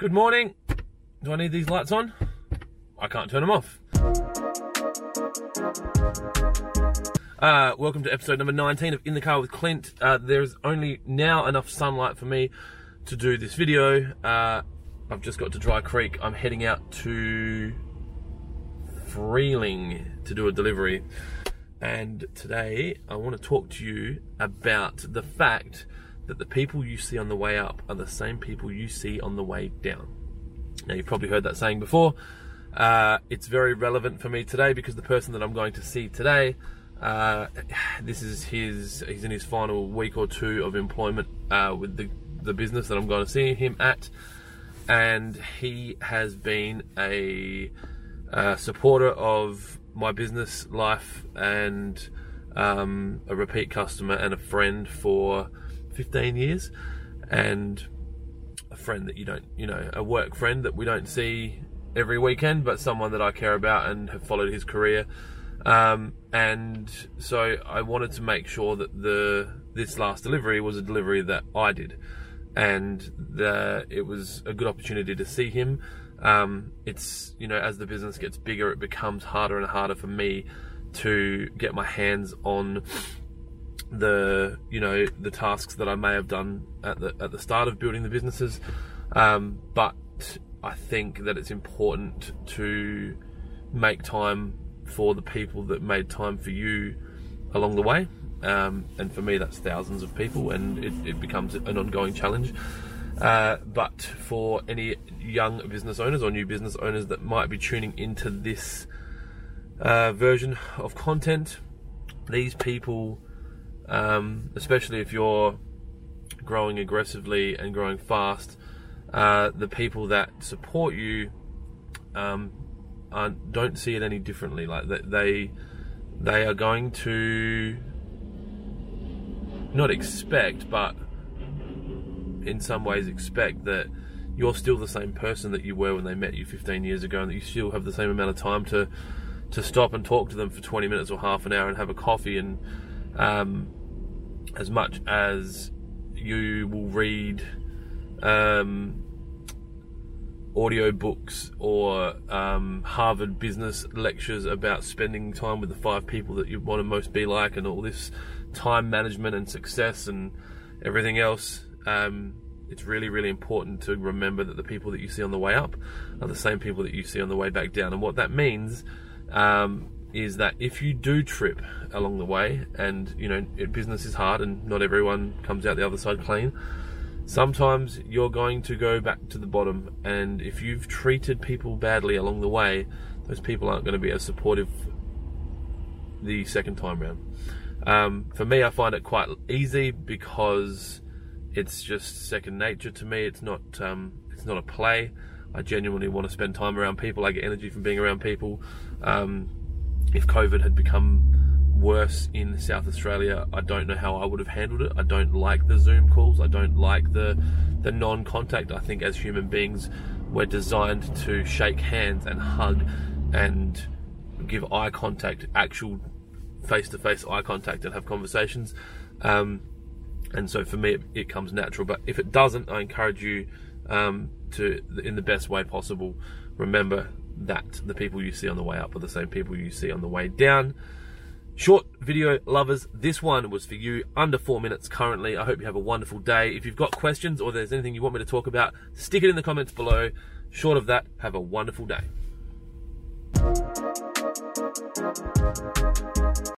Good morning. Do I need these lights on? I can't turn them off. Uh, welcome to episode number 19 of In the Car with Clint. Uh, there's only now enough sunlight for me to do this video. Uh, I've just got to Dry Creek. I'm heading out to Freeling to do a delivery. And today I want to talk to you about the fact that the people you see on the way up are the same people you see on the way down. Now, you've probably heard that saying before. Uh, it's very relevant for me today because the person that I'm going to see today, uh, this is his, he's in his final week or two of employment uh, with the, the business that I'm going to see him at. And he has been a, a supporter of my business life and um, a repeat customer and a friend for 15 years and a friend that you don't, you know, a work friend that we don't see every weekend, but someone that I care about and have followed his career. Um, and so I wanted to make sure that the this last delivery was a delivery that I did, and the, it was a good opportunity to see him. Um, it's you know as the business gets bigger, it becomes harder and harder for me to get my hands on the you know the tasks that I may have done at the at the start of building the businesses, um, but I think that it's important to make time for the people that made time for you along the way. Um, and for me, that's thousands of people, and it, it becomes an ongoing challenge. Uh, but for any young business owners or new business owners that might be tuning into this uh, version of content, these people um, especially if you're growing aggressively and growing fast. Uh, the people that support you um, don't see it any differently. Like they, they are going to not expect, but in some ways expect that you're still the same person that you were when they met you 15 years ago, and that you still have the same amount of time to to stop and talk to them for 20 minutes or half an hour and have a coffee and um, as much as you will read um, audio books or um, Harvard business lectures about spending time with the five people that you want to most be like and all this time management and success and everything else. Um, it's really, really important to remember that the people that you see on the way up are the same people that you see on the way back down. And what that means um, is that if you do trip along the way, and you know business is hard, and not everyone comes out the other side clean. Sometimes you're going to go back to the bottom, and if you've treated people badly along the way, those people aren't going to be as supportive the second time round. Um, for me, I find it quite easy because it's just second nature to me. It's not um, it's not a play. I genuinely want to spend time around people. I get energy from being around people. Um, if COVID had become worse in South Australia, I don't know how I would have handled it. I don't like the Zoom calls. I don't like the the non-contact. I think as human beings, we're designed to shake hands and hug and give eye contact, actual face-to-face eye contact, and have conversations. Um, and so for me, it, it, comes natural. But if it doesn't, I encourage you um, to, in the best way possible, remember that the people you see on the way up are the same people you see on the way down. Short video lovers, this one was for you under four minutes currently. I hope you have a wonderful day. If you've got questions or there's anything you want me to talk about, stick it in the comments below. Short of that, have a wonderful day.